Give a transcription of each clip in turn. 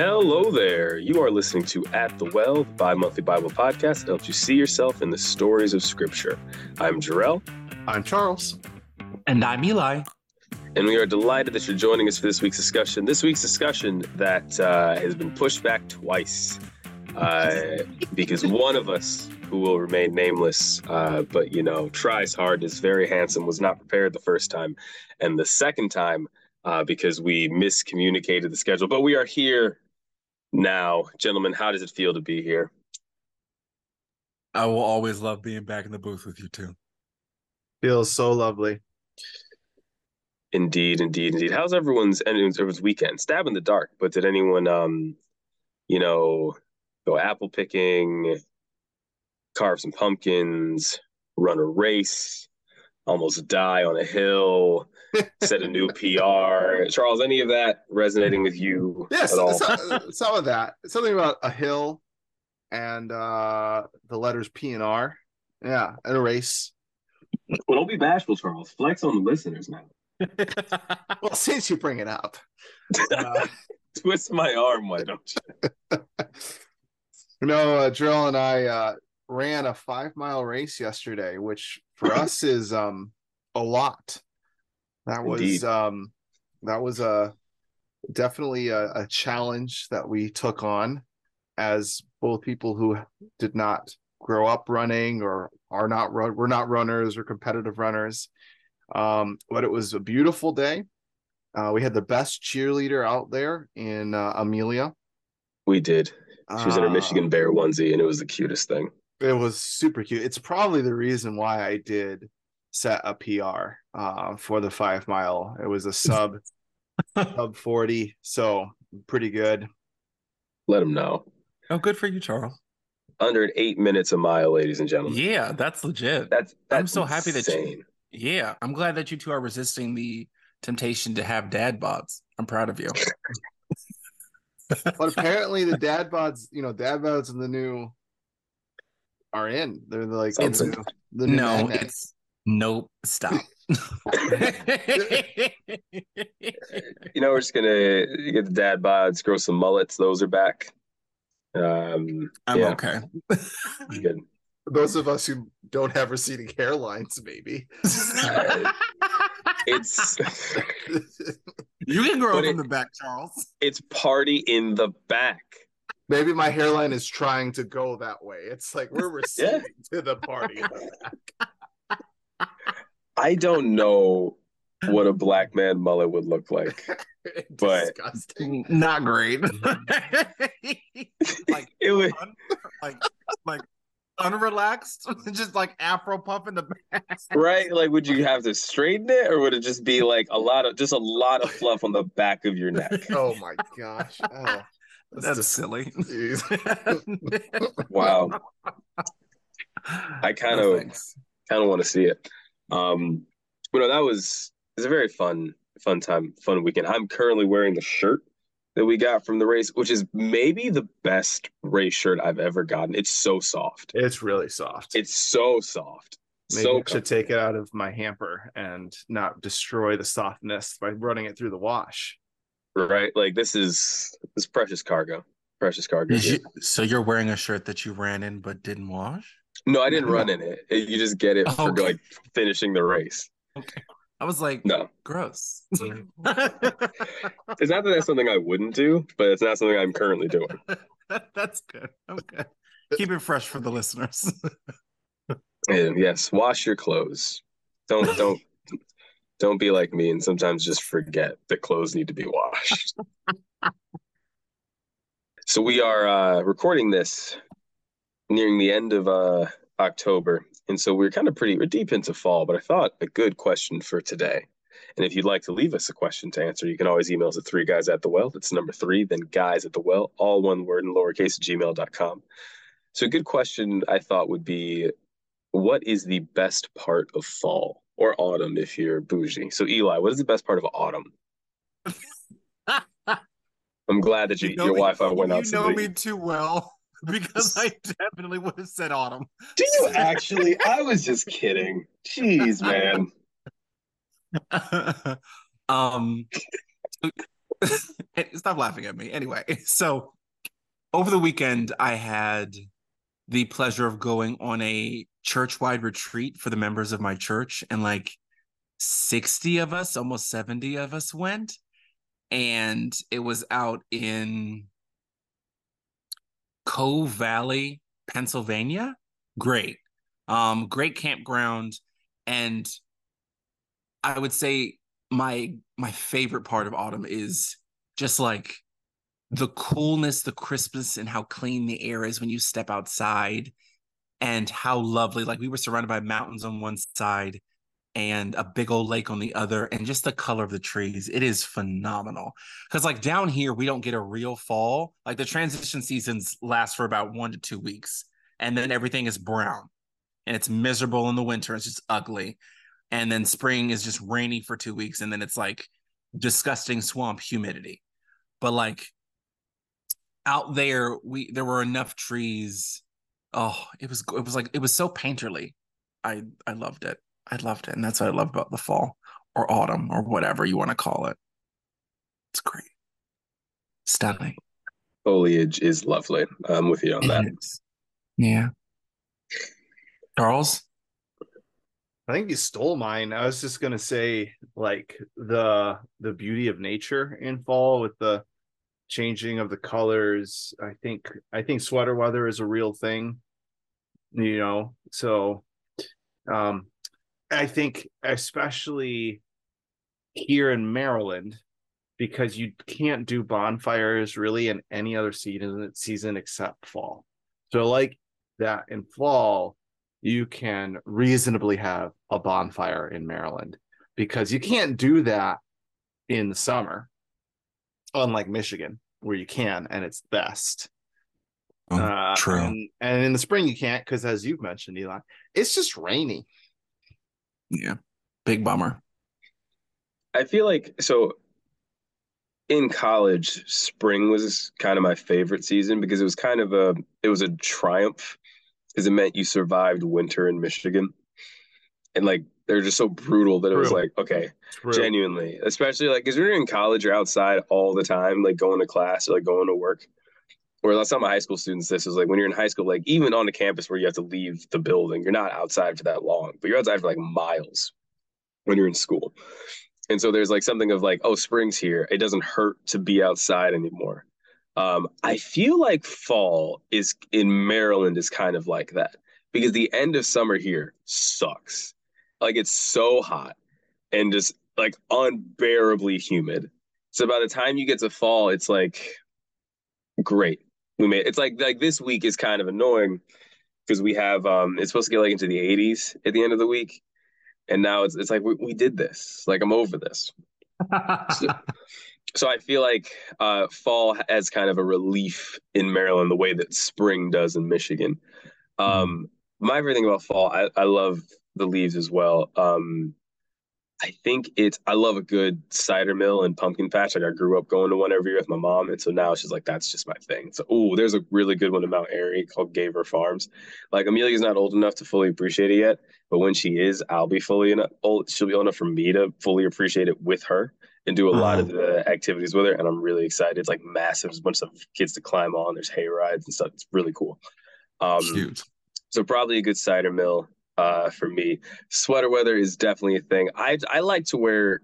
Hello there. You are listening to At the Well, the bi monthly Bible podcast that helps you see yourself in the stories of Scripture. I'm Jarrell. I'm Charles. And I'm Eli. And we are delighted that you're joining us for this week's discussion. This week's discussion that uh, has been pushed back twice uh, because one of us, who will remain nameless, uh, but you know, tries hard, is very handsome, was not prepared the first time, and the second time uh, because we miscommunicated the schedule. But we are here now, gentlemen. How does it feel to be here? I will always love being back in the booth with you too. Feels so lovely. Indeed, indeed, indeed. How's everyone's everyone's weekend? Stab in the dark, but did anyone um, you know, go apple picking, carve some pumpkins, run a race, almost die on a hill, set a new PR. Charles, any of that resonating with you Yes, at all? some, some of that. Something about a hill and uh the letters P and R. Yeah, and a race. Well, don't be bashful, Charles. Flex on the listeners now. Well, since you bring it up. Uh, Twist my arm, why don't you? no, uh, Jarrell and I uh ran a five mile race yesterday, which for us is um a lot. That was Indeed. um that was a definitely a, a challenge that we took on as both people who did not grow up running or are not run we're not runners or competitive runners. Um, but it was a beautiful day. Uh, we had the best cheerleader out there in uh, Amelia. We did. She was in her Uh, Michigan Bear onesie, and it was the cutest thing. It was super cute. It's probably the reason why I did set a PR uh, for the five mile. It was a sub sub 40, so pretty good. Let them know. oh, good for you, Charles. Under eight minutes a mile, ladies and gentlemen. Yeah, that's legit. That's, that's I'm so happy that you- yeah, I'm glad that you two are resisting the temptation to have dad bods. I'm proud of you. But apparently the dad bods, you know, dad bods in the new are in. They're like the new, the new no, magnet. it's nope. Stop. You know, we're just gonna get the dad bods, grow some mullets. Those are back. Um, I'm yeah, okay. good. those of us who don't have receding hairlines, maybe. It's you can grow But from it- the back, Charles. it's party in the back. maybe my hairline is trying to go that way. It's like we're receding to the party. in the back. I don't know what a black man mullet would look like. But- Disgusting. Not great. like It would. un- like like unrelaxed, just like afro puff in the back. Right? Like, would you have to straighten it, or would it just be like a lot of just a lot of fluff on the back of your neck? Oh my gosh. Oh, That's just- silly. Wow. I kind of thanks. kind of want to see it. Um, but no, that was it's a very fun, fun time, fun weekend. I'm currently wearing the shirt that we got from the race, which is maybe the best race shirt I've ever gotten. It's so soft. It's really soft. It's so soft. Maybe so I should take it out of my hamper and not destroy the softness by running it through the wash. right. Like this is this precious cargo. Precious cargo. You, so you're wearing a shirt that you ran in but didn't wash? No, I didn't run in it. It- You just get it for Okay. like finishing the race. I was like, No, gross. it's not that that's something I wouldn't do, but it's not something I'm currently doing. That's good. Okay. Keep it fresh for the listeners. And yes, wash your clothes. Don't don't don't be like me and sometimes just forget that clothes need to be washed. so we are uh, recording this nearing the end of uh, October, and so we're kind of pretty we're deep into fall. But I thought a good question for today. And if you'd like to leave us a question to answer, you can always email us at three guys at the well. That's number three, then guys at the well, all one word in lowercase gmail.com. So a good question I thought would be what is the best part of fall or autumn if you're bougie? So Eli, what is the best part of autumn? I'm glad that you, know your me- Wi-Fi went out. You know me too well because I definitely would have said autumn. Do you actually? I was just kidding. Jeez, man. um stop laughing at me. Anyway, so over the weekend, I had the pleasure of going on a church wide retreat for the members of my church, and like 60 of us, almost 70 of us went. And it was out in Cove Valley, Pennsylvania. Great. Um, great campground. And I would say my my favorite part of autumn is just like the coolness, the crispness, and how clean the air is when you step outside, and how lovely. Like we were surrounded by mountains on one side and a big old lake on the other, and just the color of the trees. It is phenomenal. Because like down here, we don't get a real fall. Like the transition seasons last for about one to two weeks, and then everything is brown, and it's miserable in the winter. It's just ugly, and then spring is just rainy for two weeks, and then it's like disgusting swamp humidity. But like out there we there were enough trees oh it was it was like it was so painterly i i loved it i loved it and that's what i love about the fall or autumn or whatever you want to call it it's great stunning Foliage is lovely. I'm with you on that. It is. yeah charles I think you stole mine. I was just gonna say like the the beauty of nature in fall with the changing of the colors. I think I think sweater weather is a real thing. You know, so um I think especially here in Maryland because you can't do bonfires really in any other season season except fall. So like that in fall you can reasonably have a bonfire in Maryland because you can't do that in the summer unlike Michigan, where you can and it's best. Oh, uh, true. And, and in the spring you can't because, as you've mentioned, Eli, it's just rainy. Yeah big bummer I feel like so in college, spring was kind of my favorite season because it was kind of a it was a triumph because it meant you survived winter in Michigan. And like they're just so brutal that it was like, okay, True. genuinely, especially like because when you're in college, you're outside all the time, like going to class or like going to work. Whereas I saw my high school students, this was like when you're in high school, like even on the campus where you have to leave the building, you're not outside for that long, but you're outside for like miles when you're in school. And so there's like something of like, oh, spring's here. It doesn't hurt to be outside anymore. Um, I feel like fall is in Maryland is kind of like that because the end of summer here sucks. Like it's so hot and just like unbearably humid. So by the time you get to fall, it's like great. We made it's like like this week is kind of annoying because we have um it's supposed to get like into the 80s at the end of the week. And now it's it's like we, we did this. Like I'm over this. So I feel like uh, fall has kind of a relief in Maryland the way that spring does in Michigan. Um, my favorite thing about fall, I, I love the leaves as well. Um, I think it's I love a good cider mill and pumpkin patch. Like I grew up going to one every year with my mom, and so now she's like that's just my thing. So oh, there's a really good one in Mount Airy called Gaver Farms. Like Amelia's not old enough to fully appreciate it yet, but when she is, I'll be fully enough old. She'll be old enough for me to fully appreciate it with her and do a lot of the activities with her. And I'm really excited. It's like massive. There's a bunch of kids to climb on. There's hay rides and stuff. It's really cool. Um, cute so probably a good cider mill uh, for me. Sweater weather is definitely a thing. I I like to wear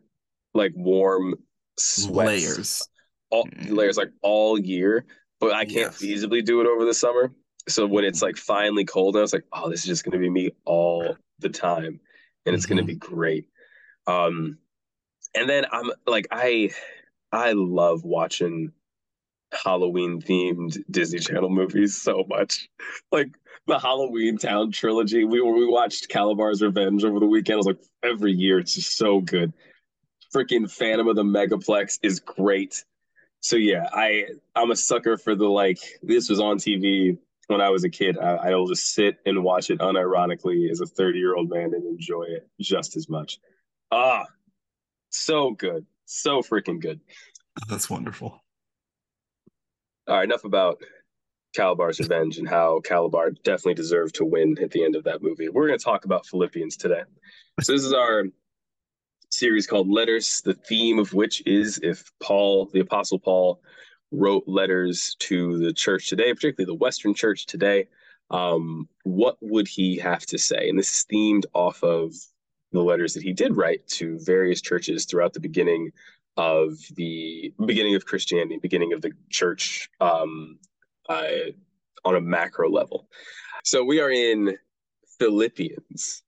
like warm sweats, layers all, Mm. layers like all year, but I can't Yes. feasibly do it over the summer. So when it's like finally cold, I was like, oh, this is just gonna be me all the time, and it's gonna Mhm. be great. Um, and then I'm like, I I love watching Halloween themed Disney Channel movies so much. Like the Halloweentown trilogy. We we watched Kalabar's Revenge over the weekend. I was like, every year it's just so good. Freaking Phantom of the Megaplex is great. So yeah, I I'm a sucker for the like this was on TV when I was a kid. I, I will just sit and watch it unironically as a 30 year old man and enjoy it just as much. Ah, so good. So freaking good. that's wonderful All right, enough about Kalabar's Revenge and how Kalabar definitely deserved to win at the end of that movie. We're going to talk about Philippians today. So this is our series called Letters, the theme of which is if Paul, the Apostle Paul, wrote letters to the church today, particularly the Western church today, um, what would he have to say? And this is themed off of the letters that he did write to various churches throughout the beginning of the beginning of Christianity, beginning of the church um, uh, on a macro level. So we are in Philippians,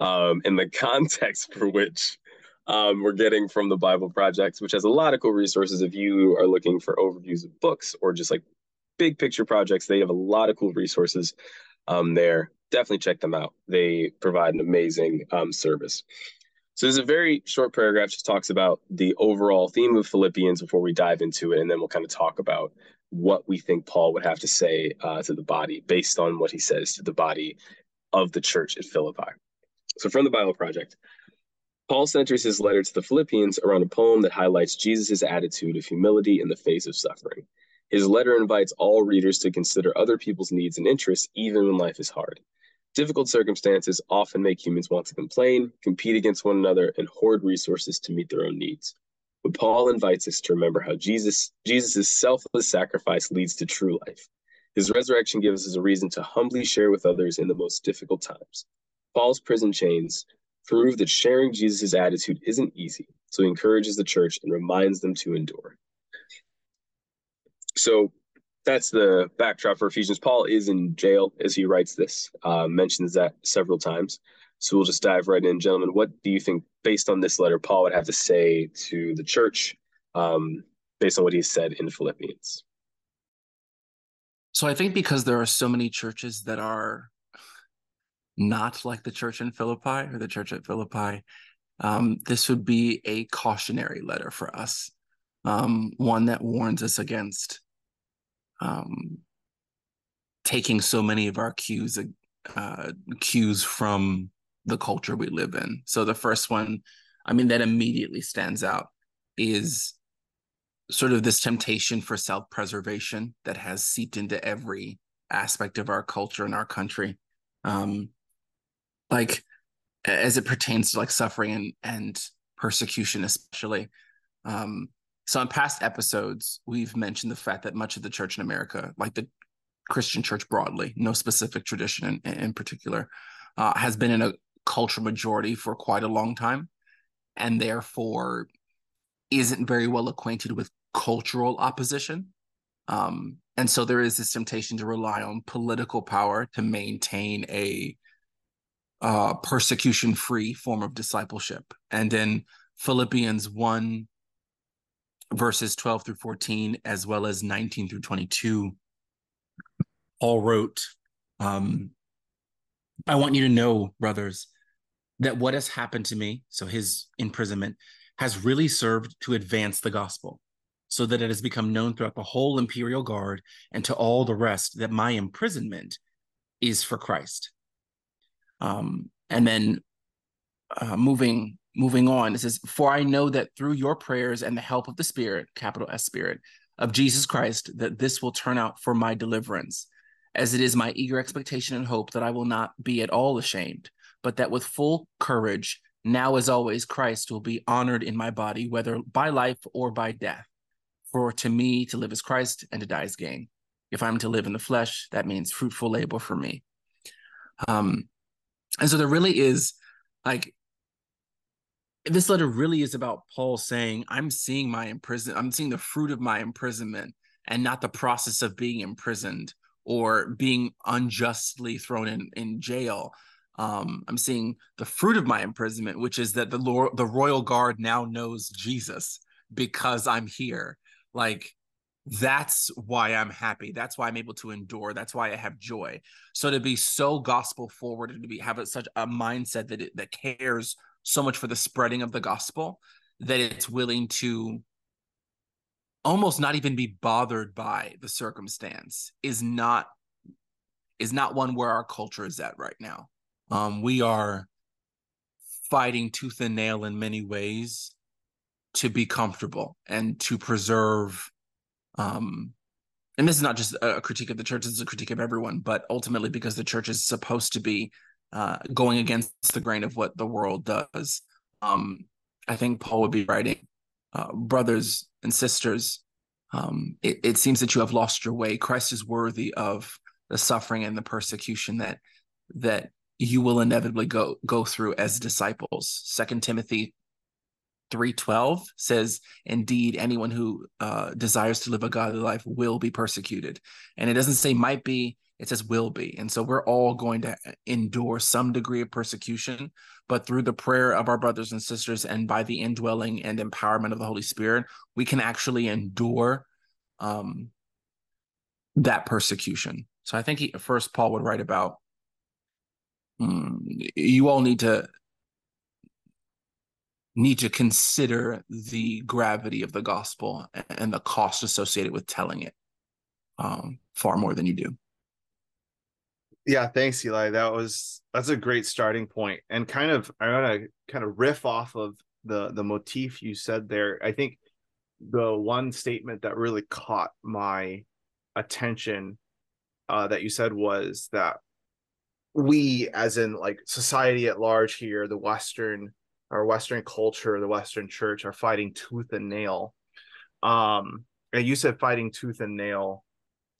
um, the context for which um, we're getting from the Bible Project, which has a lot of cool resources. If you are looking for overviews of books or just like big picture projects, they have a lot of cool resources um, there. Definitely check them out. They provide an amazing um, service. So there's a very short paragraph just talks about the overall theme of Philippians before we dive into it, and then we'll kind of talk about what we think Paul would have to say uh, to the body based on what he says to the body of the church at Philippi. So from the Bible Project, Paul centers his letter to the Philippians around a poem that highlights Jesus' attitude of humility in the face of suffering. His letter invites all readers to consider other people's needs and interests, even when life is hard. Difficult circumstances often make humans want to complain, compete against one another, and hoard resources to meet their own needs. But Paul invites us to remember how Jesus Jesus' selfless sacrifice leads to true life. His resurrection gives us a reason to humbly share with others in the most difficult times. Paul's prison chains prove that sharing Jesus' attitude isn't easy, so he encourages the church and reminds them to endure. So that's the backdrop for Ephesians. Paul is in jail as he writes this, uh, mentions that several times. So we'll just dive right in, gentlemen. What do you think, based on this letter, Paul would have to say to the church um, based on what he said in Philippians? So I think because there are so many churches that are not like the church in Philippi or the church at Philippi, um, this would be a cautionary letter for us, um, one that warns us against um, taking so many of our cues uh, cues from the culture we live in. So the first one, I mean, that immediately stands out is sort of this temptation for self-preservation that has seeped into every aspect of our culture and our country. Um, like as it pertains to like suffering and, and persecution, especially. Um, so in past episodes, we've mentioned the fact that much of the church in America, like the Christian church broadly, no specific tradition in, in particular, uh, has been in a cultural majority for quite a long time, and therefore isn't very well acquainted with cultural opposition. Um, and so there is this temptation to rely on political power to maintain a uh, persecution free form of discipleship. And in Philippians 1, verses 12 through 14, as well as 19 through 22, Paul wrote, um, I want you to know, brothers, that what has happened to me, so his imprisonment, has really served to advance the gospel, so that it has become known throughout the whole imperial guard and to all the rest that my imprisonment is for Christ. Um, and then uh, moving moving on, it says, For I know that through your prayers and the help of the Spirit, capital S Spirit, of Jesus Christ, that this will turn out for my deliverance, as it is my eager expectation and hope that I will not be at all ashamed, but that with full courage, now as always, Christ will be honored in my body, whether by life or by death. For to me, to live is Christ and to die is gain. If I'm to live in the flesh, that means fruitful labor for me. Um, and so there really is like this letter really is about Paul saying, I'm seeing my imprison, I'm seeing the fruit of my imprisonment and not the process of being imprisoned or being unjustly thrown in, in jail. Um, I'm seeing the fruit of my imprisonment, which is that the Lord, the royal guard now knows Jesus because I'm here. Like that's why I'm happy. That's why I'm able to endure. That's why I have joy. So to be so gospel forward and to be have such a mindset that it, that cares so much for the spreading of the gospel that it's willing to almost not even be bothered by the circumstance is not is not one where our culture is at right now. Um, we are fighting tooth and nail in many ways to be comfortable and to preserve um and this is not just a critique of the church it's a critique of everyone but ultimately because the church is supposed to be uh, going against the grain of what the world does. Um, I think Paul would be writing, uh, brothers and sisters, um, it, it seems that you have lost your way. Christ is worthy of the suffering and the persecution that that you will inevitably go go through as disciples. Second Timothy 3:12 says, "Indeed, anyone who uh, desires to live a godly life will be persecuted." And it doesn't say might be; it says will be. And so we're all going to endure some degree of persecution, but through the prayer of our brothers and sisters and by the indwelling and empowerment of the Holy Spirit, we can actually endure um, that persecution. So I think he, first Paul would write about mm, you all need to need to consider the gravity of the gospel and the cost associated with telling it um, far more than you do. Yeah, thanks, Eli. That was that's a great starting point. and kind of I want to kind of riff off of the the motif you said there. I think the one statement that really caught my attention uh, that you said was that we, as in like society at large here, the Western our Western culture, the Western church, are fighting tooth and nail. Um, and you said fighting tooth and nail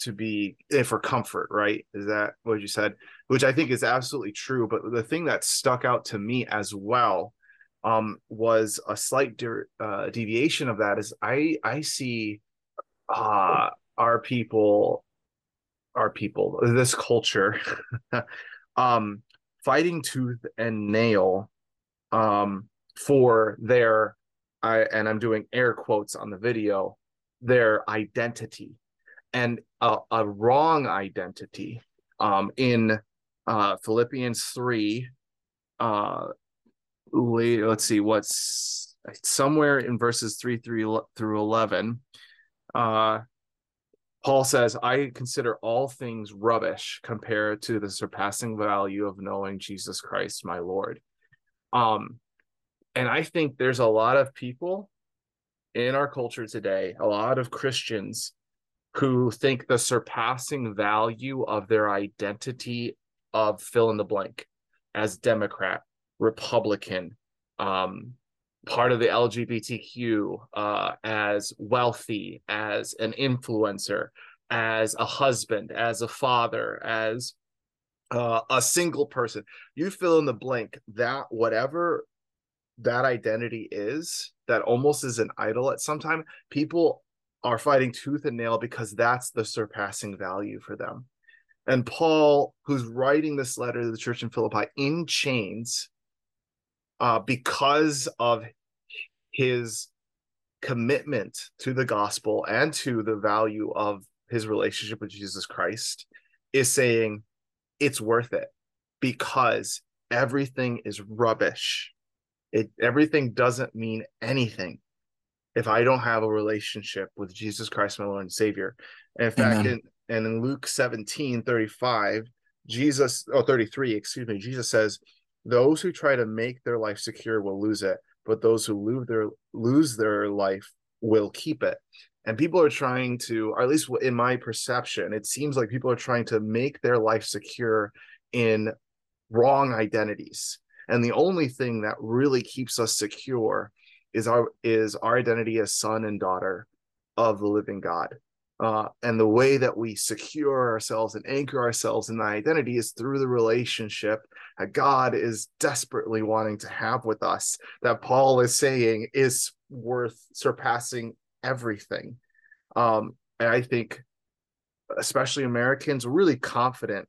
to be eh, for comfort, right? Is that what you said? Which I think is absolutely true. But the thing that stuck out to me as well um, was a slight de- uh, deviation of that. Is I I see uh, our people, our people, this culture, um, fighting tooth and nail um, for their, I, and I'm doing air quotes on the video, their identity and a, a wrong identity um, in uh, Philippians 3. Uh, let's see, what's somewhere in verses 3 3 through 11. Uh, Paul says, I consider all things rubbish compared to the surpassing value of knowing Jesus Christ, my Lord. Um, and I think there's a lot of people in our culture today, a lot of Christians who think the surpassing value of their identity of fill in the blank as Democrat, Republican, um, part of the LGBTQ, uh, as wealthy, as an influencer, as a husband, as a father, as uh, a single person. You fill in the blank that whatever that identity is, that almost is an idol at some time, people are fighting tooth and nail because that's the surpassing value for them. And Paul, who's writing this letter to the church in Philippi in chains, uh, because of his commitment to the gospel and to the value of his relationship with Jesus Christ, is saying it's worth it because everything is rubbish. It everything doesn't mean anything if I don't have a relationship with Jesus Christ, my Lord and Savior. And in fact, in, and in Luke 17 35, Jesus, oh, 33, excuse me, Jesus says, Those who try to make their life secure will lose it, but those who lose their lose their life will keep it. And people are trying to, or at least in my perception, it seems like people are trying to make their life secure in wrong identities. And the only thing that really keeps us secure is our is our identity as son and daughter of the living God. Uh, and the way that we secure ourselves and anchor ourselves in that identity is through the relationship that God is desperately wanting to have with us, that Paul is saying is worth surpassing everything. Um, and I think, especially Americans, are really confident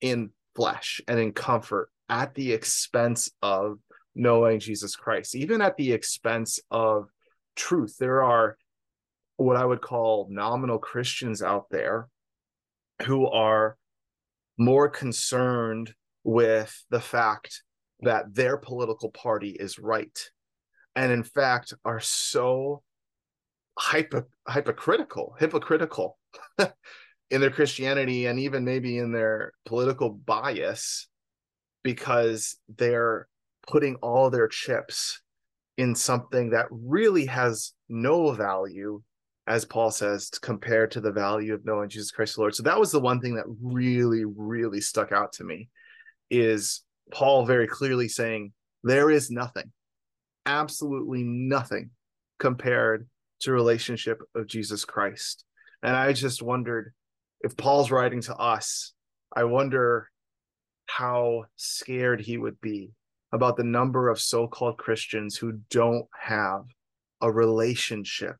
in flesh and in comfort at the expense of knowing Jesus Christ, even at the expense of truth. There are what I would call nominal Christians out there who are more concerned with the fact that their political party is right and in fact are so hypo, hypocritical hypocritical in their christianity and even maybe in their political bias because they're putting all their chips in something that really has no value as Paul says, compared to the value of knowing Jesus Christ the Lord. So that was the one thing that really, really stuck out to me is Paul very clearly saying, there is nothing, absolutely nothing compared to relationship of Jesus Christ. And I just wondered if Paul's writing to us, I wonder how scared he would be about the number of so-called Christians who don't have a relationship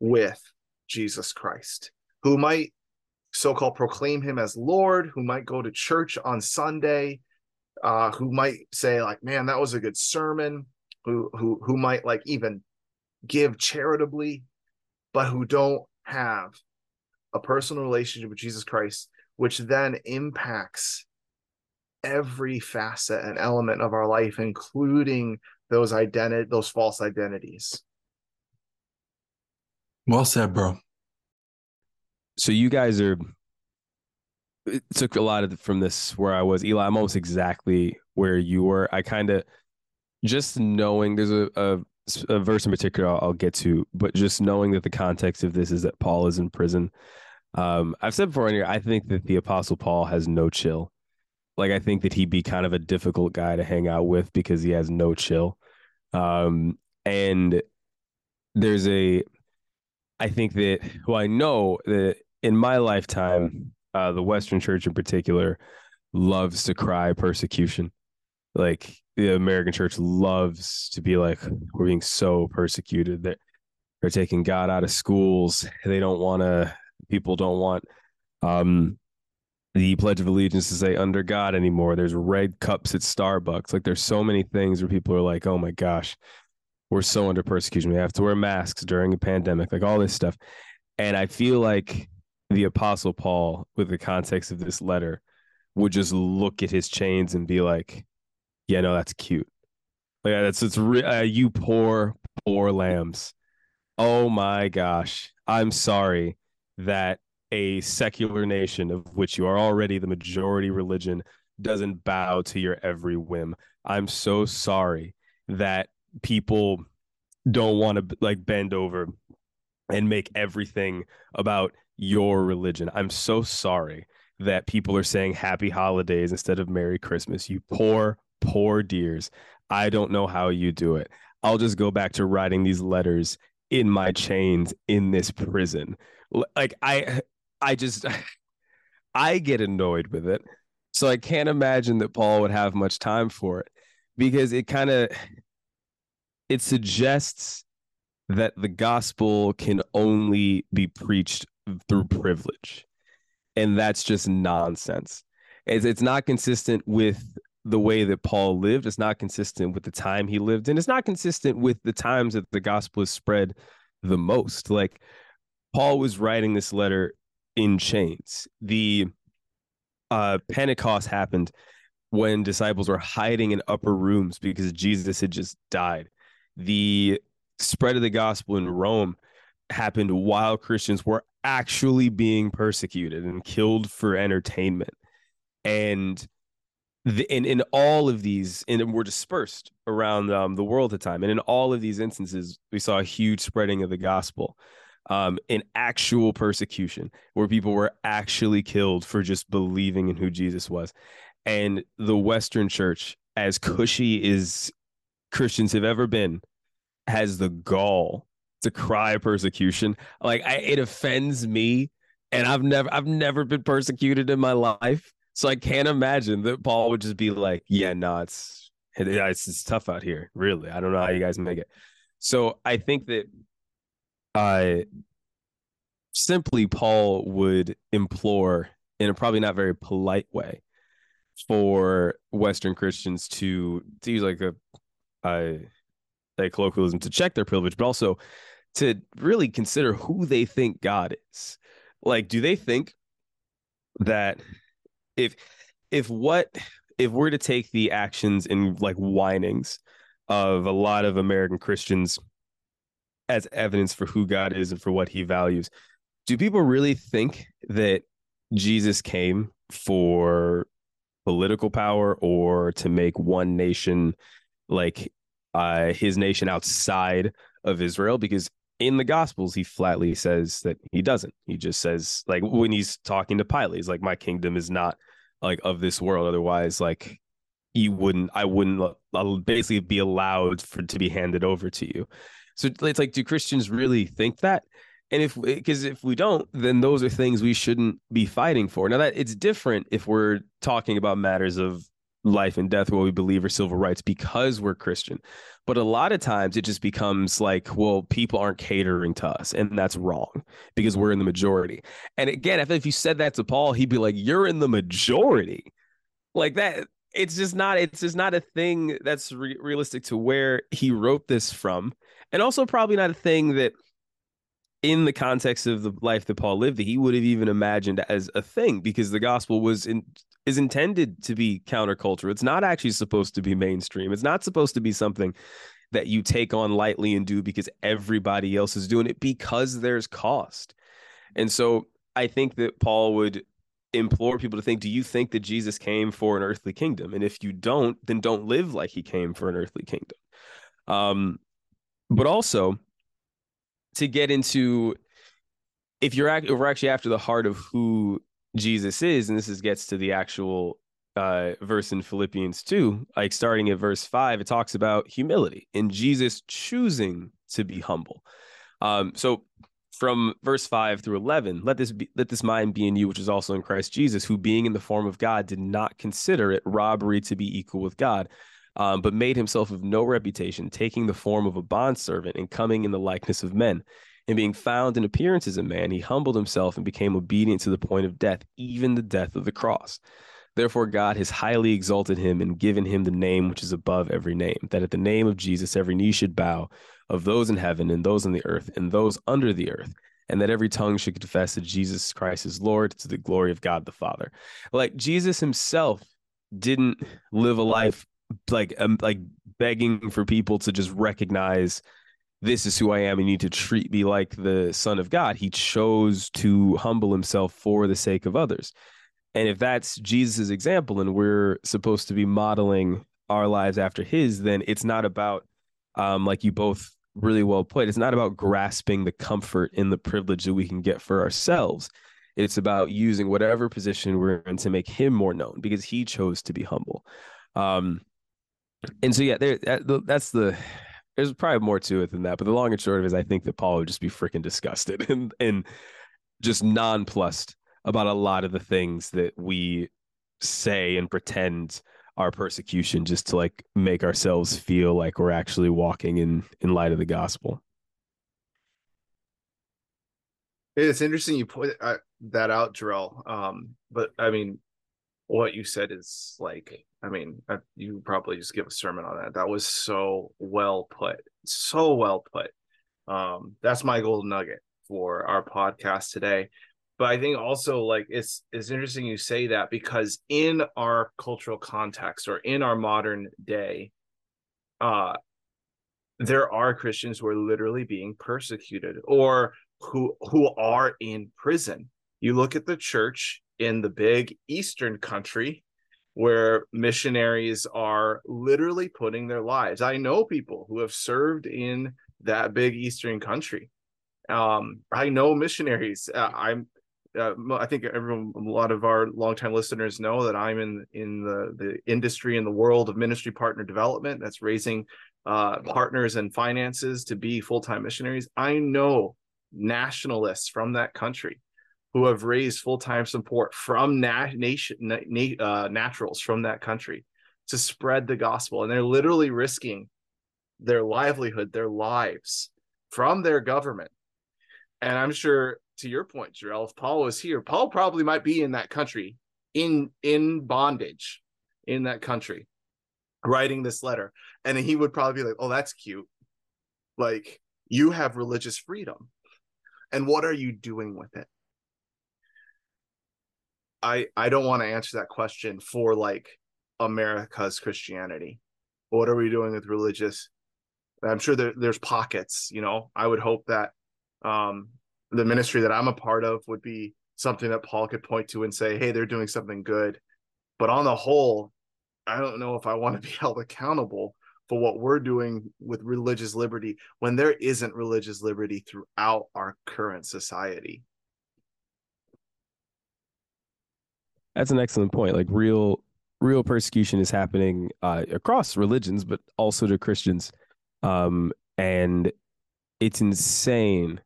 with Jesus Christ, who might so-called proclaim him as Lord, who might go to church on Sunday, uh, who might say like, "Man, that was a good sermon," who who who might like even give charitably, but who don't have a personal relationship with Jesus Christ, which then impacts every facet and element of our life, including those identity, those false identities. Well said, bro. So you guys are it took a lot of from this where I was Eli. I'm almost exactly where you were. I kind of just knowing there's a, a, a verse in particular I'll, I'll, get to, but just knowing that the context of this is that Paul is in prison. Um, I've said before in here, I think that the Apostle Paul has no chill. Like I think that he'd be kind of a difficult guy to hang out with because he has no chill. Um, and there's a, I think that well, I know that in my lifetime, uh, the Western Church in particular loves to cry persecution. Like the American church loves to be like, we're being so persecuted that they're taking God out of schools. They don't want to, people don't want um, the Pledge of Allegiance to say under God anymore. There's red cups at Starbucks. Like there's so many things where people are like, oh my gosh, we're so under persecution. We have to wear masks during a pandemic, like all this stuff. And I feel like the apostle Paul, with the context of this letter, would just look at his chains and be like, yeah, no, that's cute. Like that's it's re- uh, you poor poor lambs. Oh my gosh. I'm sorry that a secular nation of which you are already the majority religion doesn't bow to your every whim. I'm so sorry that people don't want to like bend over and make everything about your religion. I'm so sorry that people are saying happy holidays instead of Merry Christmas. You poor, poor dears. I don't know how you do it. I'll just go back to writing these letters in my chains in this prison. Like I I just I get annoyed with it. So I can't imagine that Paul would have much time for it because it kind of it suggests that the gospel can only be preached through privilege. And that's just nonsense. It's, it's not consistent with the way that Paul lived. It's not consistent with the time he lived and It's not consistent with the times that the gospel is spread the most. Like Paul was writing this letter in chains. The uh, Pentecost happened when disciples were hiding in upper rooms because Jesus had just died. The spread of the gospel in Rome happened while Christians were actually being persecuted and killed for entertainment. And the, in, in all of these, and were dispersed around um, the world at the time. And in all of these instances, we saw a huge spreading of the gospel um, in actual persecution where people were actually killed for just believing in who Jesus was. And the Western church, as cushy as Christians have ever been, has the gall to cry persecution. Like I, it offends me, and I've never I've never been persecuted in my life, so I can't imagine that Paul would just be like, "Yeah, no, it's it's, it's tough out here. Really, I don't know how you guys make it." So I think that uh simply Paul would implore in a probably not very polite way for Western Christians to to use like a, a a colloquialism to check their privilege, but also to really consider who they think God is. Like, do they think that if if what if we're to take the actions and like whinings of a lot of American Christians as evidence for who God is and for what he values, do people really think that Jesus came for political power or to make one nation like uh, his nation outside of Israel because in the Gospels, he flatly says that he doesn't. He just says, like, when he's talking to Pilate, he's like, my kingdom is not like of this world. Otherwise, like, you wouldn't I wouldn't I'll basically be allowed for to be handed over to you. So it's like, do Christians really think that? And if eh, because if we don't, then those are things we shouldn't be fighting for. Now that it's different if we're talking about matters of life and death, what we believe are civil rights because we're Christian. But a lot of times it just becomes like, well, people aren't catering to us, and that's wrong because we're in the majority. And again, if you said that to Paul, he'd be like, "You're in the majority." Like that, it's just not. It's just not a thing that's re- realistic to where he wrote this from, and also probably not a thing that in the context of the life that Paul lived, that he would have even imagined as a thing because the gospel was in, is intended to be counterculture. It's not actually supposed to be mainstream. It's not supposed to be something that you take on lightly and do because everybody else is doing it because there's cost. And so I think that Paul would implore people to think do you think that Jesus came for an earthly kingdom? And if you don't, then don't live like he came for an earthly kingdom. Um, but also to get into if you're if we're actually after the heart of who Jesus is, and this is gets to the actual uh, verse in Philippians 2, like starting at verse 5, it talks about humility and Jesus choosing to be humble. Um, so from verse 5 through 11, let this be, let this mind be in you, which is also in Christ Jesus, who being in the form of God did not consider it robbery to be equal with God, um, but made himself of no reputation, taking the form of a bondservant and coming in the likeness of men. And being found in appearance as a man, he humbled himself and became obedient to the point of death, even the death of the cross. Therefore, God has highly exalted him and given him the name which is above every name, that at the name of Jesus every knee should bow, of those in heaven and those on the earth and those under the earth, and that every tongue should confess that Jesus Christ is Lord to the glory of God the Father. Like Jesus himself didn't live a life like um, like begging for people to just recognize this is who I am and you need to treat me like the son of God. He chose to humble himself for the sake of others. And if that's Jesus' example and we're supposed to be modeling our lives after his, then it's not about um, like you both really well put, it's not about grasping the comfort and the privilege that we can get for ourselves. It's about using whatever position we're in to make him more known because he chose to be humble. Um, and so yeah, there that, that's the there's probably more to it than that, but the long and short of it is I think that Paul would just be freaking disgusted and and just nonplussed about a lot of the things that we say and pretend are persecution just to like make ourselves feel like we're actually walking in in light of the gospel. It's interesting you put uh, that out, Jarrell. Um, but I mean, what you said is like I mean, I, you probably just give a sermon on that. That was so well put, so well put. Um, that's my gold nugget for our podcast today. But I think also like it's it's interesting you say that because in our cultural context or in our modern day, uh, there are Christians who are literally being persecuted or who who are in prison. You look at the church in the big Eastern country where missionaries are literally putting their lives. I know people who have served in that big Eastern country. Um, I know missionaries. Uh, I'm. Uh, I think everyone, a lot of our longtime listeners know that I'm in in the the industry in the world of ministry partner development. That's raising uh, partners and finances to be full time missionaries. I know nationalists from that country who have raised full-time support from na- nation na- uh, naturals from that country to spread the gospel. And they're literally risking their livelihood their lives from their government. And i'm sure to your point Jarrell, if paul was here paul probably might be in that country in in bondage in that country writing this letter. And he would probably be like oh that's cute. Like you have religious freedom. And what are you doing with it I I don't want to answer that question for like America's Christianity. What are we doing with religious? I'm sure there, there's pockets. You know, I would hope that um, the ministry that I'm a part of would be something that Paul could point to and say, "Hey, they're doing something good." But on the whole, I don't know if I want to be held accountable for what we're doing with religious liberty when there isn't religious liberty throughout our current society. That's an excellent point. Like real real persecution is happening uh, across religions, but also to Christians. Um, and it's insane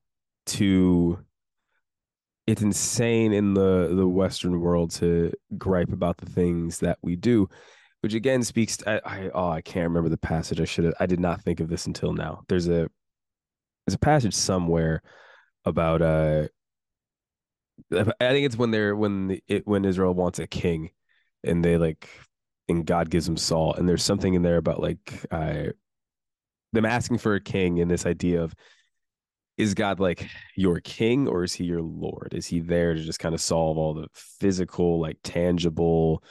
to it's insane in the the Western world to gripe about the things that we do, which again speaks. To, I, I oh I can't remember the passage. I should have. I did not think of this until now. There's a there's a passage somewhere about uh I think it's when they're when it when Israel wants a king, and they like and God gives them Saul, and there's something in there about like them asking for a king and this idea of is God like your king or is he your Lord? Is he there to just kind of solve all the physical, like tangible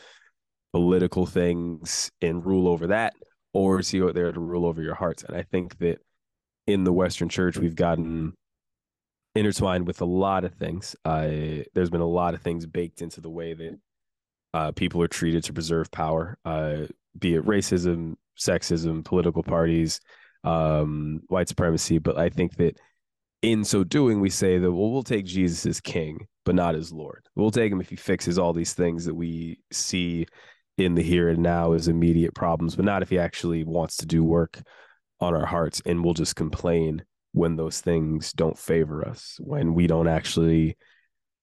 political things and rule over that? Or is he out there to rule over your hearts? And I think that in the Western church, we've gotten intertwined with a lot of things. Uh, there's been a lot of things baked into the way that uh, people are treated to preserve power, uh, be it racism, sexism, political parties, um, white supremacy. But I think that in so doing, we say that, well, we'll take Jesus as king, but not as Lord. We'll take him if he fixes all these things that we see in the here and now as immediate problems, but not if he actually wants to do work on our hearts. And we'll just complain when those things don't favor us, when we don't actually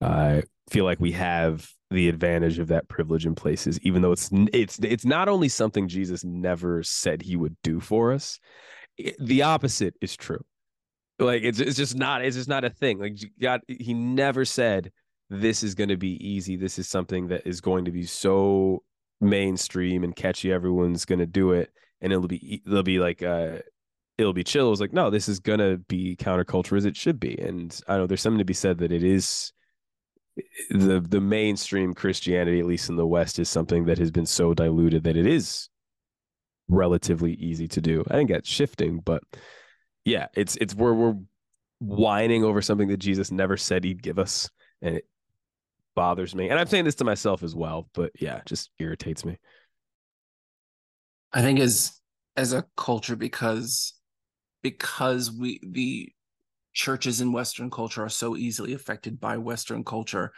uh, feel like we have the advantage of that privilege in places, even though it's it's it's not only something Jesus never said he would do for us. It, the opposite is true. Like it's it's just not it's just not a thing. Like God, he never said this is going to be easy. This is something that is going to be so mainstream and catchy. Everyone's going to do it, and it'll be it'll be like uh it'll be chill. It was like no, this is to be counterculture as it should be. And I know there's something to be said that it is the the mainstream Christianity, at least in the West, is something that has been so diluted that it is relatively easy to do. I think that's shifting, but yeah, it's it's where we're whining over something that Jesus never said he'd give us, and it bothers me. And I'm saying this to myself as well, but yeah, just irritates me. I think as as a culture because because we the churches in Western culture are so easily affected by Western culture.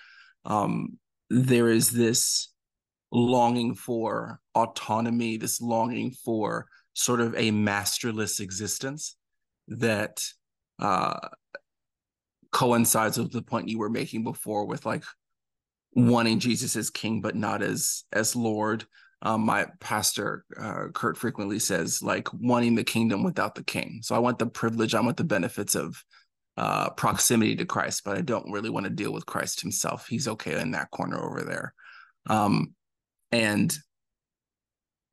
Um, there is this longing for autonomy, this longing for sort of a masterless existence that uh, coincides with the point you were making before with like wanting Jesus as king, but not as as Lord. Um, my pastor uh, Kurt frequently says like wanting the kingdom without the king. So I want the privilege, I want the benefits of uh, proximity to Christ, but I don't really want to deal with Christ Himself. He's okay in that corner over there. Um, and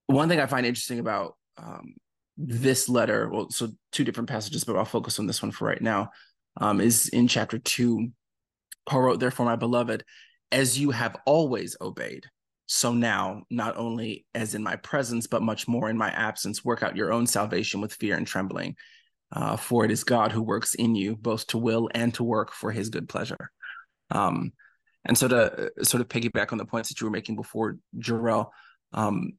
one thing I find interesting about um, this letter, well, so two different passages, but I'll focus on this one for right now, um, is in chapter two. Paul wrote, Therefore, my beloved, as you have always obeyed, so now, not only as in my presence, but much more in my absence, work out your own salvation with fear and trembling. Uh, for it is God who works in you, both to will and to work for his good pleasure. Um, and so to uh, sort of piggyback on the points that you were making before, Jarrell, um,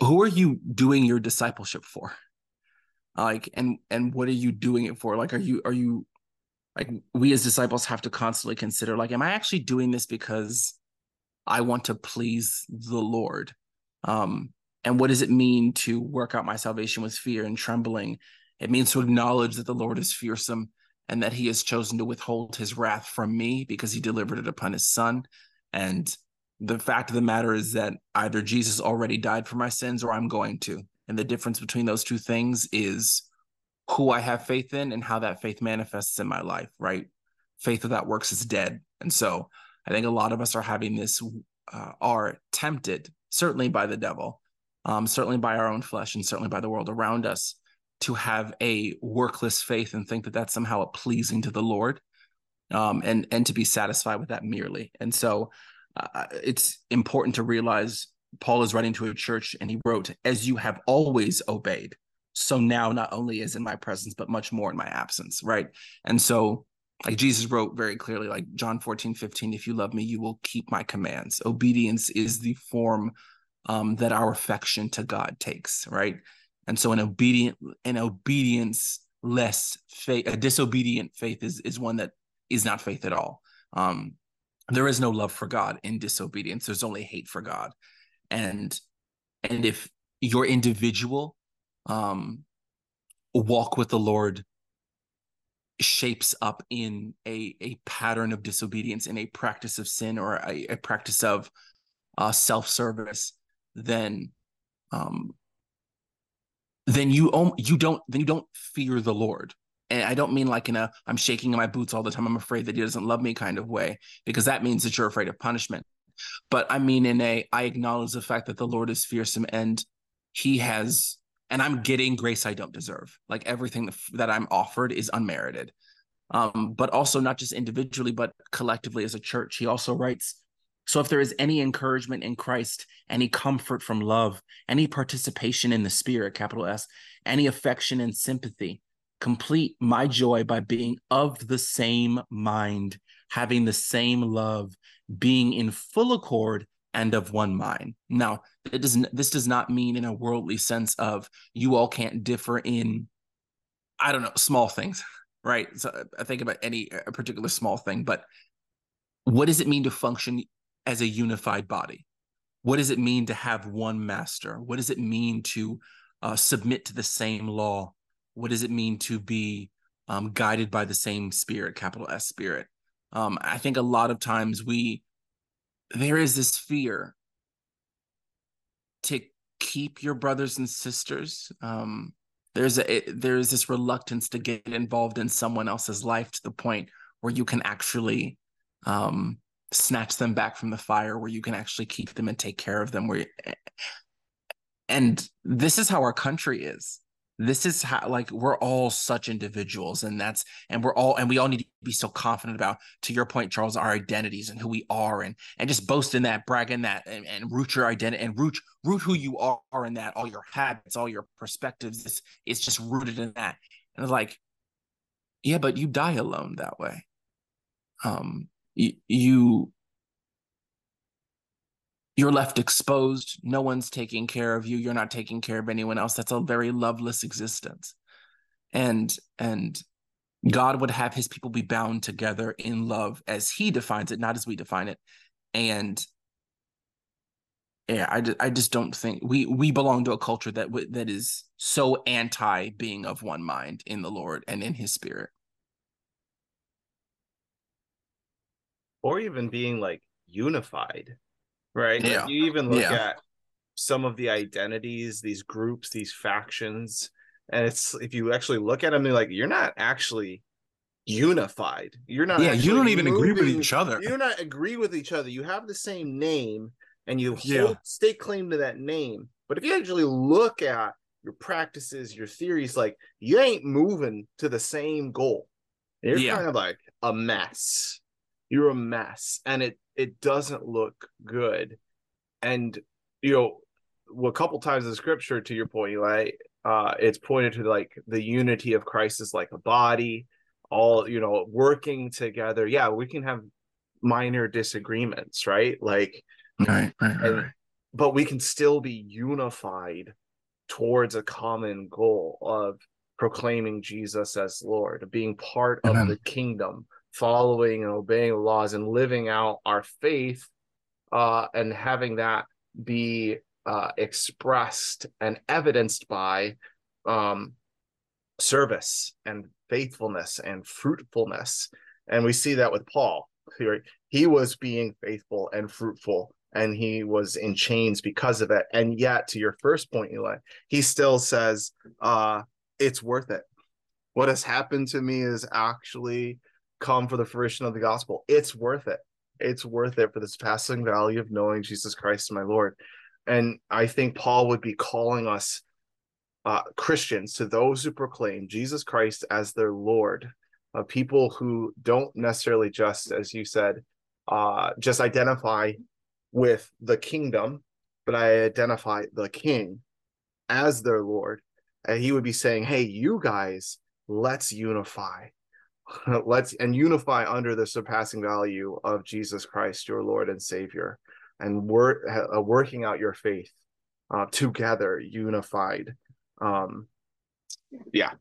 who are you doing your discipleship for like and and what are you doing it for like are you are you like we as disciples have to constantly consider like am i actually doing this because i want to please the lord um and what does it mean to work out my salvation with fear and trembling it means to acknowledge that the lord is fearsome and that he has chosen to withhold his wrath from me because he delivered it upon his son and the fact of the matter is that either Jesus already died for my sins or I'm going to. And the difference between those two things is who I have faith in and how that faith manifests in my life, right? Faith without works is dead. And so I think a lot of us are having this, uh, are tempted, certainly by the devil, um, certainly by our own flesh, and certainly by the world around us, to have a workless faith and think that that's somehow pleasing to the Lord, um, and and to be satisfied with that merely. And so uh, it's important to realize Paul is writing to a church and he wrote, As you have always obeyed, so now not only is in my presence, but much more in my absence, right? And so, like Jesus wrote very clearly, like John 14, 15, if you love me, you will keep my commands. Obedience is the form um, that our affection to God takes, right? And so, an obedient, an obedience less faith, a disobedient faith is is one that is not faith at all. Um, there is no love for God in disobedience. There's only hate for God. and and if your individual um walk with the lord shapes up in a a pattern of disobedience in a practice of sin or a, a practice of uh, self-service then um then you you don't then you don't fear the lord. And i don't mean like in a i'm shaking in my boots all the time i'm afraid that he doesn't love me kind of way because that means that you're afraid of punishment. But i mean in a i acknowledge the fact that the lord is fearsome and he has and i'm getting grace i don't deserve. Like everything that i'm offered is unmerited. Um, but also not just individually but collectively as a church. He also writes so if there is any encouragement in christ any comfort from love any participation in the spirit capital s any affection and sympathy complete my joy by being of the same mind having the same love being in full accord and of one mind. Now, it does this does not mean in a worldly sense of you all can't differ in I don't know, small things, right? So I think about any a particular small thing, but what does it mean to function as a unified body? What does it mean to have one master? What does it mean to uh, submit to the same law? What does it mean to be um, guided by the same spirit, capital S spirit? Um, I think a lot of times we there is this fear to keep your brothers and sisters. Um, there's a there's this reluctance to get involved in someone else's life to the point where you can actually um, snatch them back from the fire where you can actually keep them and take care of them where and this is how our country is this is how like we're all such individuals and that's and we're all and we all need to be so confident about to your point charles our identities and who we are and and just boast in that brag in that and, and root your identity and root root who you are in that all your habits all your perspectives it's just rooted in that. And like yeah but you die alone that way. Um you you're left exposed. No one's taking care of you. You're not taking care of anyone else. That's a very loveless existence. And and god would have his people be bound together in love as he defines it not as we define it. And yeah i, I just don't think we we belong to a culture that that is so anti being of one mind in the lord and in his spirit. Or even being like unified right? Yeah. Like you even look Yeah. at some of the identities, these groups, these factions, and it's if you actually look at them, they're like, you're not actually unified. You're not. yeah you don't even agree with each other You do not agree with each other. You have the same name, and you Yeah. hold, stake claim to that name. But if you actually look at your practices, your theories, like you ain't moving to the same goal. You're Yeah. kind of like a mess. You're a mess, and it it doesn't look good. And you know, well, a couple times in scripture, to your point, Eli, uh, it's pointed to like the unity of Christ is like a body, all you know, working together. Yeah, we can have minor disagreements, right? Like right right, right, and right. but we can still be unified towards a common goal of proclaiming Jesus as Lord, being part Amen. of the kingdom, following and obeying the laws and living out our faith uh, and having that be uh, expressed and evidenced by um, service and faithfulness and fruitfulness. And we see that with Paul. He- was being faithful and fruitful, and he was in chains because of it. And yet, to your first point, Eli, he still says, uh, it's worth it. What has happened to me is actually come for the fruition of the gospel. It's worth it. It's worth it for this passing value of knowing Jesus Christ, my Lord. And I think Paul would be calling us uh, Christians to those who proclaim Jesus Christ as their Lord, uh, people who don't necessarily just, as you said, uh, just identify with the kingdom, but I identify the King as their Lord. And he would be saying, "Hey, you guys, let's unify." let's and unify under the surpassing value of Jesus Christ, your Lord and Savior, and work uh, working out your faith uh, together, unified. Um, yeah,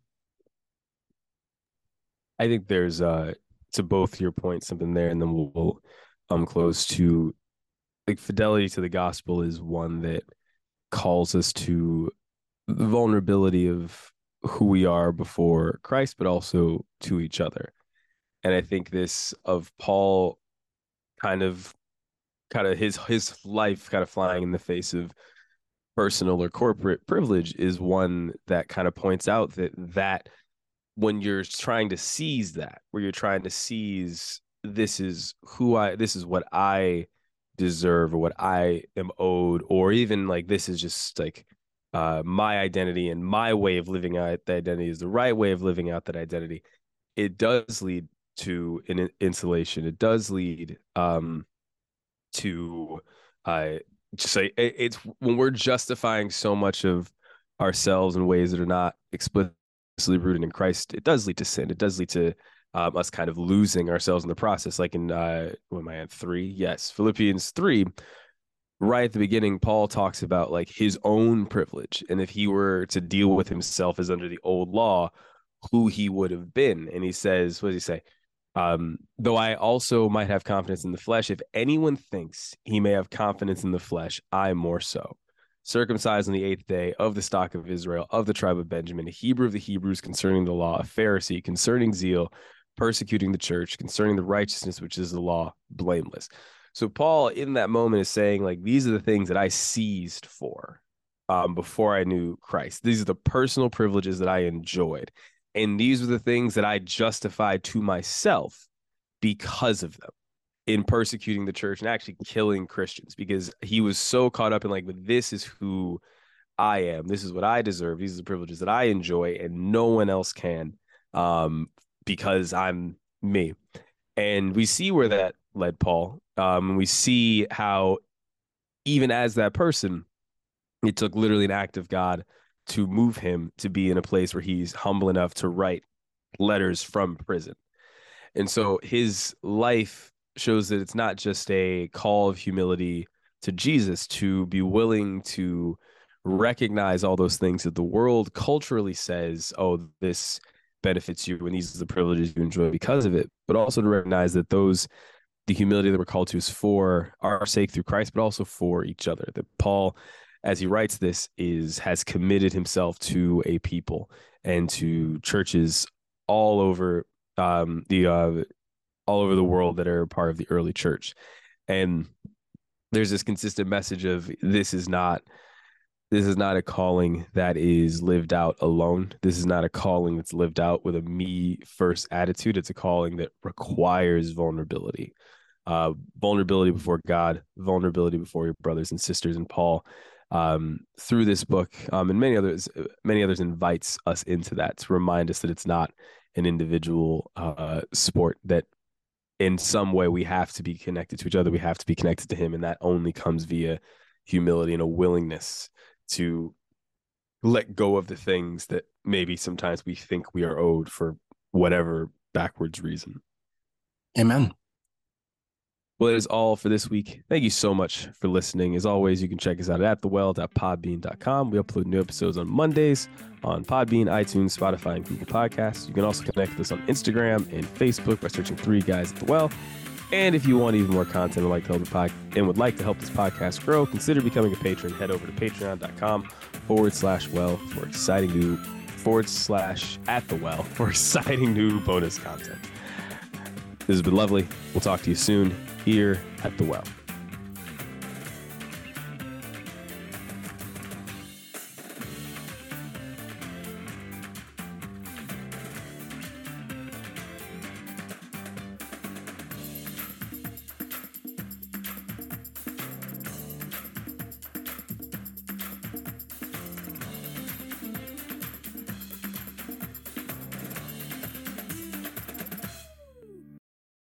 I think there's uh to both your points something there, and then we'll, we'll um close to like fidelity to the gospel is one that calls us to the vulnerability of who we are before Christ, but also to each other. And I think this of Paul kind of kind of his his life kind of flying in the face of personal or corporate privilege is one that kind of points out that that when you're trying to seize that where you're trying to seize this is who I this is what I deserve or what I am owed or even like this is just like uh my identity and my way of living out the identity is the right way of living out that identity it does lead to an insulation it does lead um to uh just say it's when we're justifying so much of ourselves in ways that are not explicitly rooted in Christ, it does lead to sin. It does lead to um, us kind of losing ourselves in the process. Like in uh, what am I at three? Yes, Philippians three. Right at the beginning, Paul talks about like his own privilege, and if he were to deal with himself as under the old law, who he would have been. And he says, what does he say? Um, though I also might have confidence in the flesh, if anyone thinks he may have confidence in the flesh, I more so. Circumcised on the eighth day of the stock of Israel, of the tribe of Benjamin, a Hebrew of the Hebrews concerning the law, a Pharisee concerning zeal, persecuting the church, concerning the righteousness which is the law, blameless. So Paul, in that moment, is saying, like, these are the things that I seized for um, before I knew Christ. These are the personal privileges that I enjoyed. And these were the things that I justified to myself because of them in persecuting the church and actually killing Christians because he was so caught up in like, this is who I am. This is what I deserve. These are the privileges that I enjoy and no one else can um, because I'm me. And we see where that led Paul. Um, we see how even as that person, it took literally an act of God to move him to be in a place where he's humble enough to write letters from prison. And so his life shows that it's not just a call of humility to Jesus to be willing to recognize all those things that the world culturally says, oh, this benefits you and these are the privileges you enjoy because of it, but also to recognize that those the humility that we're called to is for our sake through Christ, but also for each other. That Paul as he writes this is has committed himself to a people and to churches all over um, the uh, all over the world that are part of the early church. And there's this consistent message of this is not this is not a calling that is lived out alone. This is not a calling that's lived out with a me first attitude. It's a calling that requires vulnerability uh, vulnerability before god vulnerability before your brothers and sisters and paul um, through this book um, and many others many others invites us into that to remind us that it's not an individual uh, sport that in some way we have to be connected to each other we have to be connected to him and that only comes via humility and a willingness to let go of the things that maybe sometimes we think we are owed for whatever backwards reason. Amen well, it is all for this week. Thank you so much for listening. As always, you can check us out at thewell.podbean.com. We upload new episodes on Mondays on Podbean, iTunes, Spotify, and Google Podcasts. You can also connect with us on Instagram and Facebook by searching Three Guys at the Well. And if you want even more content and like to help the pod- and would like to help this podcast grow, consider becoming a patron. Head over to patreon.com forward slash well for exciting new forward slash at the well for exciting new bonus content. This has been lovely. We'll talk to you soon here at the well.